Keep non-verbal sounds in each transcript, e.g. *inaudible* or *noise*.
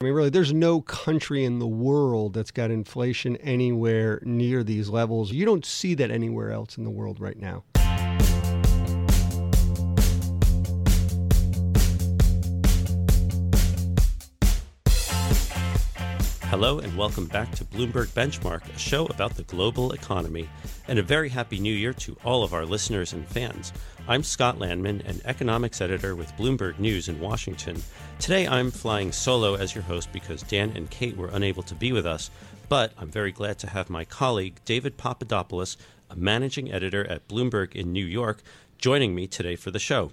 I mean, really, there's no country in the world that's got inflation anywhere near these levels. You don't see that anywhere else in the world right now. Hello, and welcome back to Bloomberg Benchmark, a show about the global economy. And a very happy new year to all of our listeners and fans. I'm Scott Lanman, an economics editor with Bloomberg News in Washington. Today I'm flying solo as your host because Dan and Kate were unable to be with us, but I'm very glad to have my colleague, David Papadopoulos, a managing editor at Bloomberg in New York, joining me today for the show.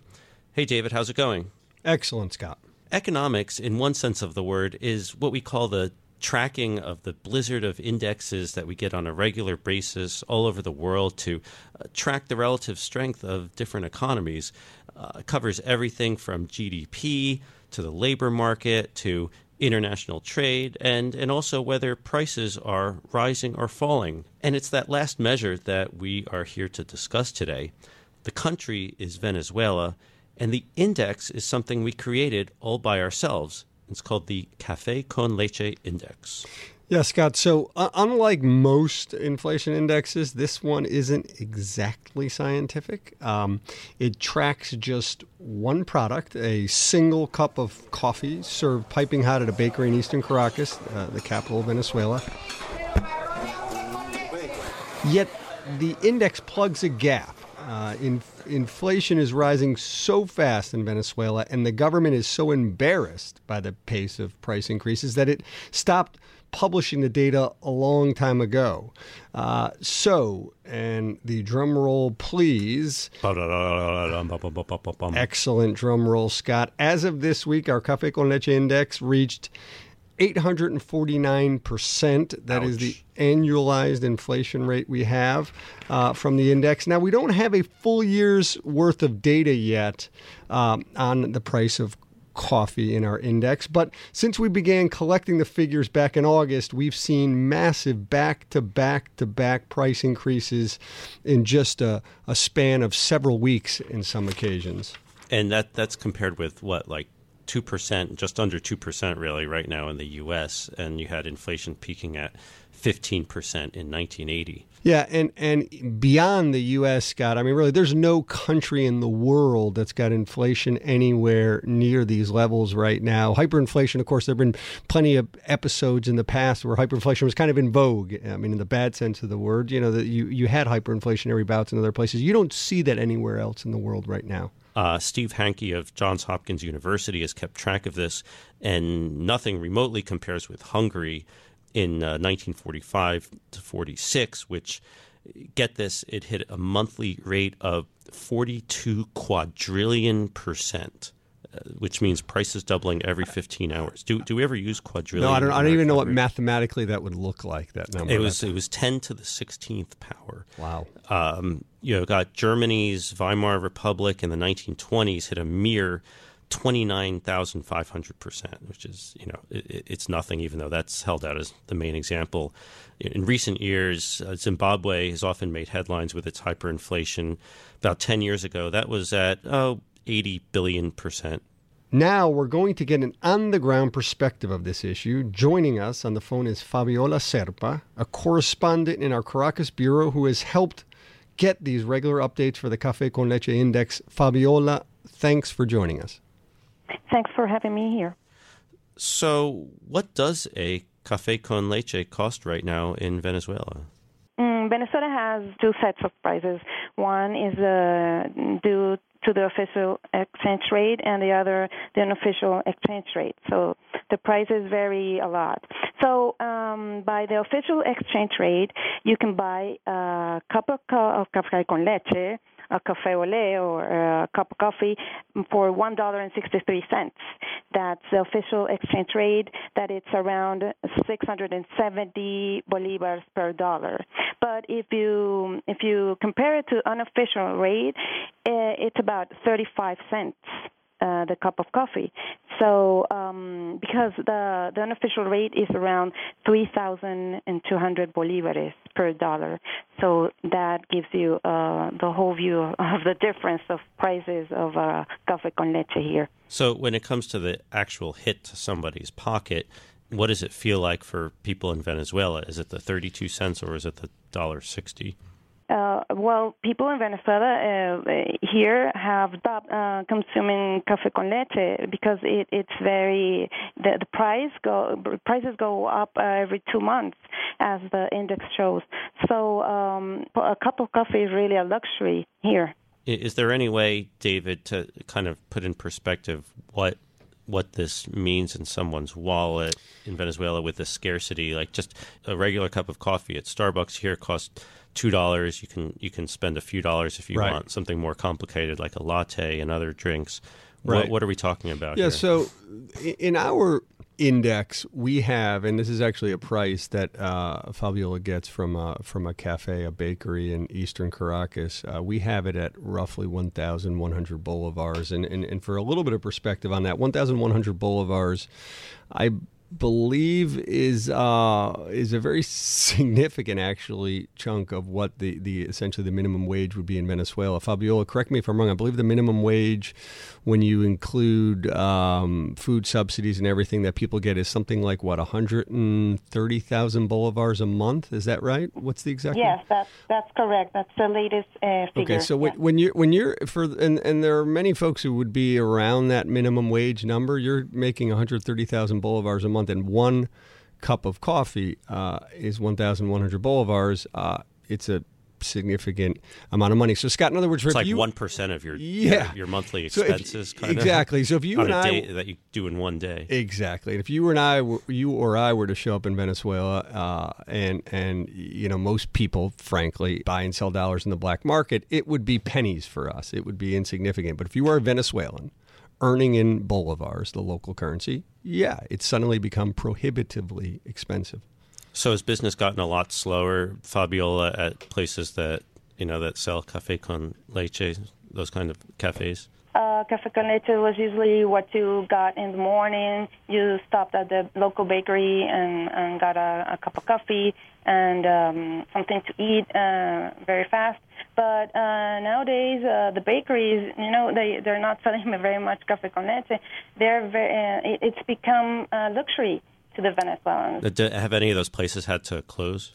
Hey, David, how's it going? Excellent, Scott. Economics, in one sense of the word, is what we call the tracking of the blizzard of indexes that we get on a regular basis all over the world to uh, track the relative strength of different economies. Uh, covers everything from GDP to the labor market to international trade and, and also whether prices are rising or falling. And it's that last measure that we are here to discuss today. The country is Venezuela, and the index is something we created all by ourselves it's called the Cafe con Leche Index. Yeah, Scott. So, uh, unlike most inflation indexes, this one isn't exactly scientific. Um, it tracks just one product, a single cup of coffee served piping hot at a bakery in eastern Caracas, uh, the capital of Venezuela. Yet, the index plugs a gap uh, in, inflation is rising so fast in Venezuela, and the government is so embarrassed by the pace of price increases that it stopped publishing the data a long time ago. Uh, so, and the drum roll, please. Excellent drum roll, Scott. As of this week, our Cafe con Leche index reached 849%. That Ouch. is the annualized inflation rate we have uh, from the index. Now, we don't have a full year's worth of data yet um, on the price of coffee in our index, but since we began collecting the figures back in August, we've seen massive back to back to back price increases in just a, a span of several weeks in some occasions. And that that's compared with what, like two percent, just under two percent, really, right now in the U.S. And you had inflation peaking at fifteen percent in 1980. Yeah, and and beyond the U.S., Scott, I mean, really, there's no country in the world that's got inflation anywhere near these levels right now. Hyperinflation, of course, there have been plenty of episodes in the past where hyperinflation was kind of in vogue. I mean, in the bad sense of the word, you know, that you you had hyperinflationary bouts in other places. You don't see that anywhere else in the world right now. Uh, Steve Hanke of Johns Hopkins University has kept track of this, and nothing remotely compares with Hungary in uh, 1945 to 46, which, get this, it hit a monthly rate of 42 quadrillion percent. Which means prices doubling every 15 hours. Do do we ever use quadrillion? No, I don't. I don't even know what mathematically that would look like. That number. It was it was 10 to the 16th power. wow. Um, you know, got Germany's Weimar Republic in the 1920s hit a mere 29,500 percent, which is you know it, it's nothing, even though that's held out as the main example. In recent years, uh, Zimbabwe has often made headlines with its hyperinflation. About 10 years ago, that was at oh 80 billion percent. Now we're going to get an on the ground perspective of this issue. Joining us on the phone is Fabiola Zerpa, a correspondent in our Caracas bureau who has helped get these regular updates for the Cafe con Leche Index. Fabiola, thanks for joining us. Thanks for having me here. So, what does a cafe con leche cost right now in Venezuela? Mm, Venezuela has two sets of prices. One is uh, due to the official exchange rate, and the other the unofficial exchange rate. So the prices vary a lot. So um, by the official exchange rate, you can buy a cup of, co- of café con leche a cafe au lait or a cup of coffee for one dollar and sixty three cents. That's the official exchange rate. That it's around six hundred and seventy bolivars per dollar. But if you if you compare it to unofficial rate, eh, it's about thirty five cents. Uh, the cup of coffee. So um, because the the unofficial rate is around three thousand and two hundred bolivares per dollar, so that gives you uh, the whole view of the difference of prices of uh, café con leche here. So when it comes to the actual hit to somebody's pocket, what does it feel like for people in Venezuela? Is it the 32 cents or is it the dollar 60? Uh, well, people in Venezuela uh, here have stopped uh, consuming café con leche because it, it's very the, the price go prices go up uh, every two months as the index shows. So um, a cup of coffee is really a luxury here. Is there any way, David, to kind of put in perspective what what this means in someone's wallet in Venezuela with the scarcity. Like just a regular cup of coffee at Starbucks here costs two dollars. You can you can spend a few dollars if you right. want something more complicated like a latte and other drinks. Right. What, what are we talking about? Yeah. Here? So in our index we have, and this is actually a price that uh, Fabiola gets from a, from a cafe, a bakery in eastern Caracas. Uh, we have it at roughly 1,100 bolivars, and, and and for a little bit of perspective on that, 1,100 bolivars, I believe is uh, is a very significant actually chunk of what the, the essentially the minimum wage would be in Venezuela. Fabiola, correct me if I'm wrong. I believe the minimum wage, when you include um, food subsidies and everything that people get, is something like what 130,000 bolivars a month. Is that right? What's the exact? Yes, that's that's correct. That's the latest uh, figure. Okay, so yeah. when, when you're when you're for and and there are many folks who would be around that minimum wage number. You're making 130,000 bolivars a month month, and one cup of coffee uh, is 1,100 bolivars. Uh, it's a significant amount of money. So, Scott, in other words, it's like one percent of your yeah your, your monthly expenses. So if, exactly. So if you *laughs* and I that you do in one day, exactly. And if you and I, were, you or I, were to show up in Venezuela, uh, and and you know most people, frankly, buy and sell dollars in the black market, it would be pennies for us. It would be insignificant. But if you are a Venezuelan earning in bolivars, the local currency, yeah, it's suddenly become prohibitively expensive. So has business gotten a lot slower, Fabiola, at places that you know that sell cafe con leche, those kind of cafes? Uh, cafe con leche was usually what you got in the morning. You stopped at the local bakery and, and got a, a cup of coffee and um, something to eat uh, very fast. But uh, nowadays, uh, the bakeries, you know, they they're not selling *laughs* very much café con leche. They're very, uh, it's become a luxury to the Venezuelans. Have any of those places had to close?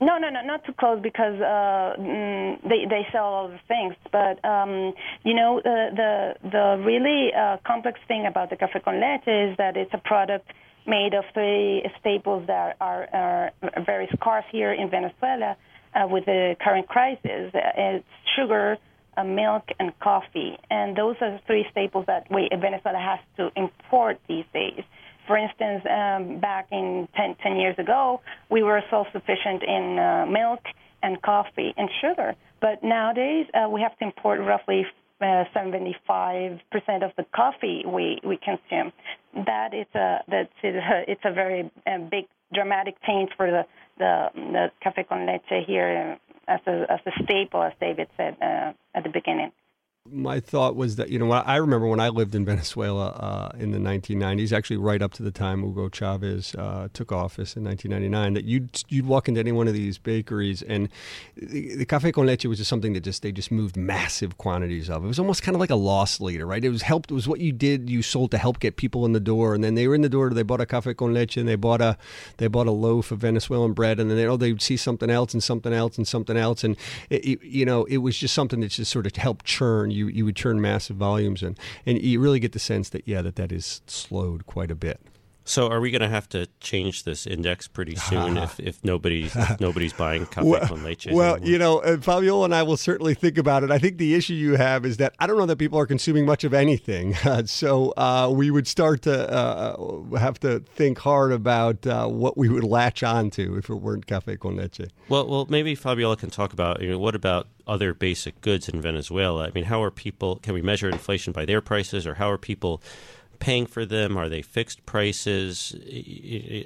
No, no, no, not to close because uh, mm, they they sell all the things. But um, you know, the the the really uh, complex thing about the café con leche is that it's a product made of three staples that are, are very scarce here in Venezuela uh, with the current crisis. It's sugar, uh, milk, and coffee. And those are the three staples that we, Venezuela has to import these days. For instance, um, back in 10, 10, years ago, we were self-sufficient in uh, milk and coffee and sugar. But nowadays, uh, we have to import roughly uh, 75% of the coffee we, we consume. That is a that's it's a very uh, big dramatic change for the the, the cafe con leche here as a as a staple, as David said uh, at the beginning my thought was that you know I remember when I lived in Venezuela uh, in the 1990s, actually right up to the time Hugo Chavez uh, took office in 1999, that you'd you'd walk into any one of these bakeries and the, the cafe con leche was just something that just they just moved massive quantities of. It was almost kind of like a loss leader, right? It was helped. It was what you did. You sold to help get people in the door, and then they were in the door. They bought a cafe con leche and they bought a they bought a loaf of Venezuelan bread, and then they oh they'd see something else and something else and something else, and it, it, you know it was just something that just sort of helped churn you you would turn massive volumes in, and you really get the sense that yeah, that that is slowed quite a bit. So, are we going to have to change this index pretty soon *laughs* if, if nobody's if nobody's buying café well, con leche? Well, anymore? you know, and Fabiola and I will certainly think about it. I think the issue you have is that I don't know that people are consuming much of anything, uh, *laughs* so uh, we would start to uh, have to think hard about uh, what we would latch on to if it weren't café con leche. Well, well, maybe Fabiola can talk about you know, what about other basic goods in Venezuela? I mean, how are people? Can we measure inflation by their prices, or how are people? Paying for them? Are they fixed prices?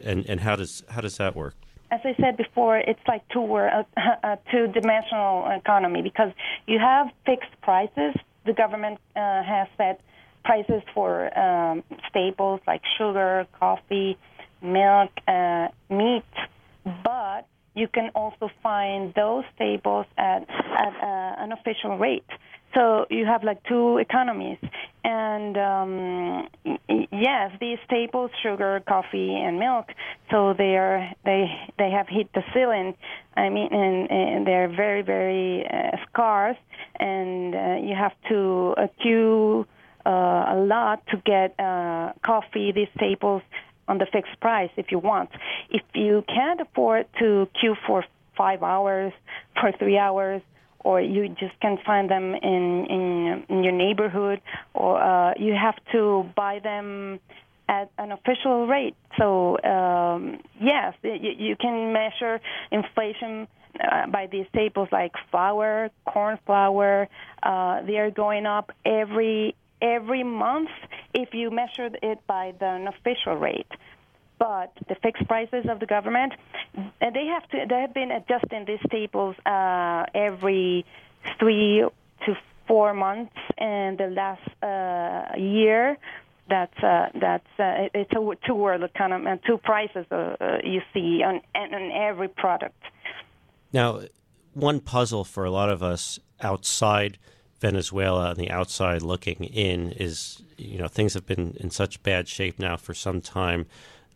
And and how does how does that work? As I said before, it's like two a, a two-dimensional economy because you have fixed prices. The government uh, has set prices for um, staples like sugar, coffee, milk, uh, meat, but you can also find those staples at, at uh, an official rate. So you have like two economies. and um, yes, these staples, sugar, coffee, and milk, so they are they they have hit the ceiling. I mean, and, and they're very very uh, scarce, and uh, you have to queue uh, a lot to get uh, coffee, these staples on the fixed price if you want. If you can't afford to queue for five hours, for three hours, or you just can't find them in in, in your neighborhood, or uh, you have to buy them at an official rate. So um, yes, you, you can measure inflation. Uh, by these staples like flour, corn flour, uh, they are going up every every month if you measure it by the official rate but the fixed prices of the government, and they have to they have been adjusting these staples uh, every three to four months in the last uh, year. That's uh, that's uh, it's a two world economy and two prices uh, uh, you see on on every product. Now, one puzzle for a lot of us outside Venezuela and the outside looking in is you know things have been in such bad shape now for some time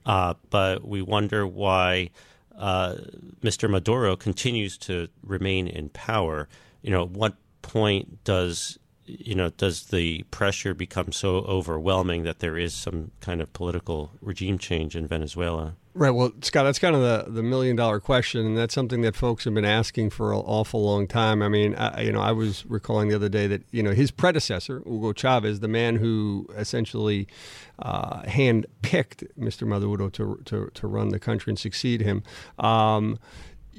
uh, but we wonder why uh, Mr. Maduro continues to remain in power. You know, at what point does you know does the pressure become so overwhelming that there is some kind of political regime change in Venezuela? Right. Well, Scott, that's kind of the, the million dollar question, and that's something that folks have been asking for an awful long time. I mean, I, you know, I was recalling the other day that you know his predecessor, Hugo Chavez, the man who essentially uh, handpicked Mr. Maduro to, to to run the country and succeed him. Um,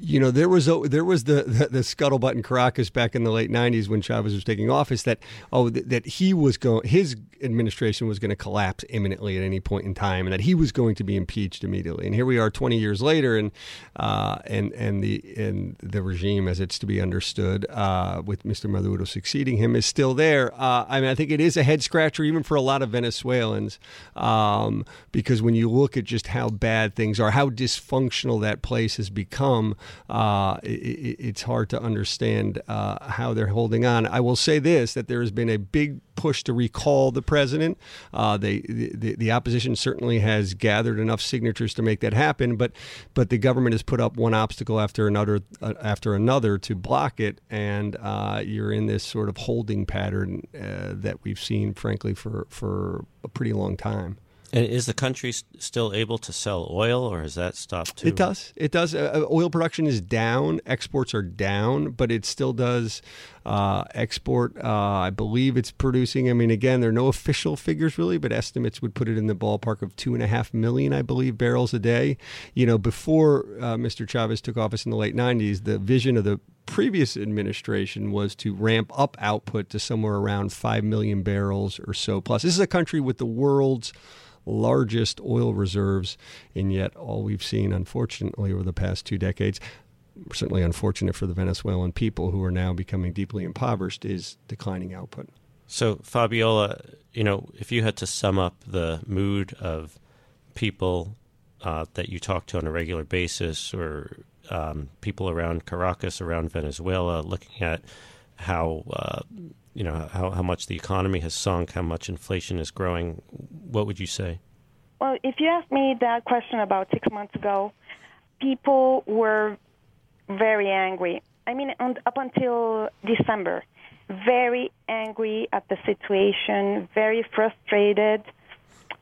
you know, there was a, there was the, the, the scuttlebutt in Caracas back in the late '90s when Chavez was taking office that oh that, he was going his administration was going to collapse imminently at any point in time, and that he was going to be impeached immediately. And here we are, 20 years later, and uh, and and the and the regime, as it's to be understood, uh, with Mr. Maduro succeeding him, is still there. Uh, I mean, I think it is a head scratcher even for a lot of Venezuelans, um, because when you look at just how bad things are, how dysfunctional that place has become uh, it, it's hard to understand uh, how they're holding on. I will say this: that there has been a big push to recall the president. Uh, they, the, the opposition certainly has gathered enough signatures to make that happen, but but the government has put up one obstacle after another uh, after another to block it, and uh, you're in this sort of holding pattern uh, that we've seen, frankly, for for a pretty long time. And is the country still able to sell oil, or has that stopped too? It does. It does. Uh, uh, oil production is down. Exports are down, but it still does uh, export. Uh, I believe it's producing. I mean, again, there are no official figures really, but estimates would put it in the ballpark of two and a half million, I believe, barrels a day. You know, before uh, Mr. Chavez took office in the late '90s, the vision of the previous administration was to ramp up output to somewhere around 5 million barrels or so plus. This is a country with the world's largest oil reserves, and yet all we've seen, unfortunately, over the past two decades, certainly unfortunate for the Venezuelan people who are now becoming deeply impoverished, is declining output. So, Fabiola, you know, if you had to sum up the mood of people uh, that you talk to on a regular basis, or um, people around Caracas, around Venezuela, looking at how uh, you know how, how much the economy has sunk, how much inflation is growing. What would you say? Well, if you asked me that question about six months ago, people were very angry. I mean, up until December, very angry at the situation, very frustrated,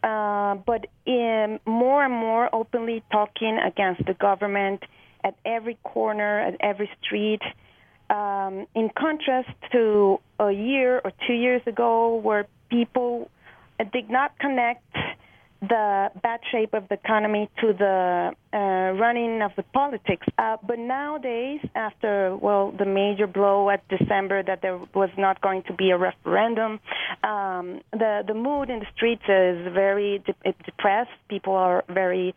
uh, but in more and more openly talking against the government at every corner, at every street um, in contrast to a year or two years ago, where people did not connect the bad shape of the economy to the uh, running of the politics. Uh, but nowadays, after well, the major blow at December that there was not going to be a referendum, um, the the mood in the streets is very de- depressed. People are very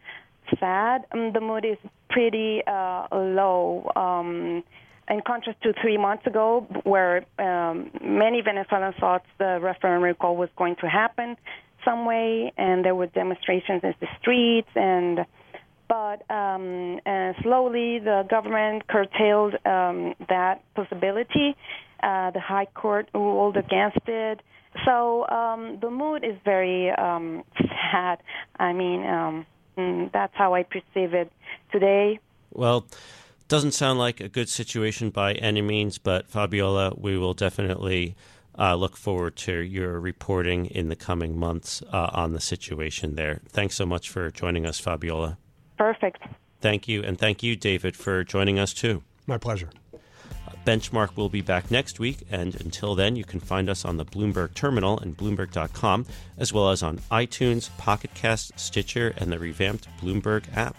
sad. Um, the mood is pretty uh, low. Um, in contrast to three months ago, where um, many Venezuelans thought the referendum recall was going to happen some way, and there were demonstrations in the streets, and but um, uh, slowly the government curtailed um, that possibility. Uh, the High Court ruled against it. So um, the mood is very um, *laughs* sad. I mean, um, mm, that's how I perceive it today. Well, doesn't sound like a good situation by any means, but Fabiola, we will definitely uh, look forward to your reporting in the coming months uh, on the situation there. Thanks so much for joining us, Fabiola. Perfect. Thank you. And thank you, David, for joining us too. My pleasure. Benchmark will be back next week, and until then, you can find us on the Bloomberg Terminal and Bloomberg.com, as well as on iTunes, Pocket Cast, Stitcher, and the revamped Bloomberg app.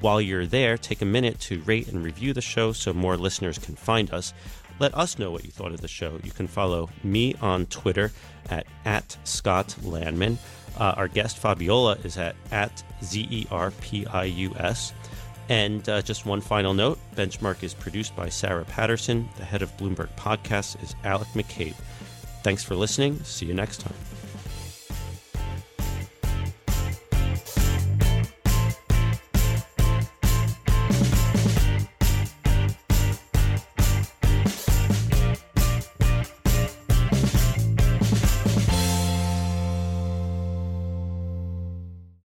While you're there, take a minute to rate and review the show so more listeners can find us. Let us know what you thought of the show. You can follow me on Twitter at, at Scott Lanman. Uh, our guest Fabiola is at, at Z E R P I U S. And uh, just one final note Benchmark is produced by Sarah Patterson. The head of Bloomberg Podcasts is Alec McCabe. Thanks for listening. See you next time.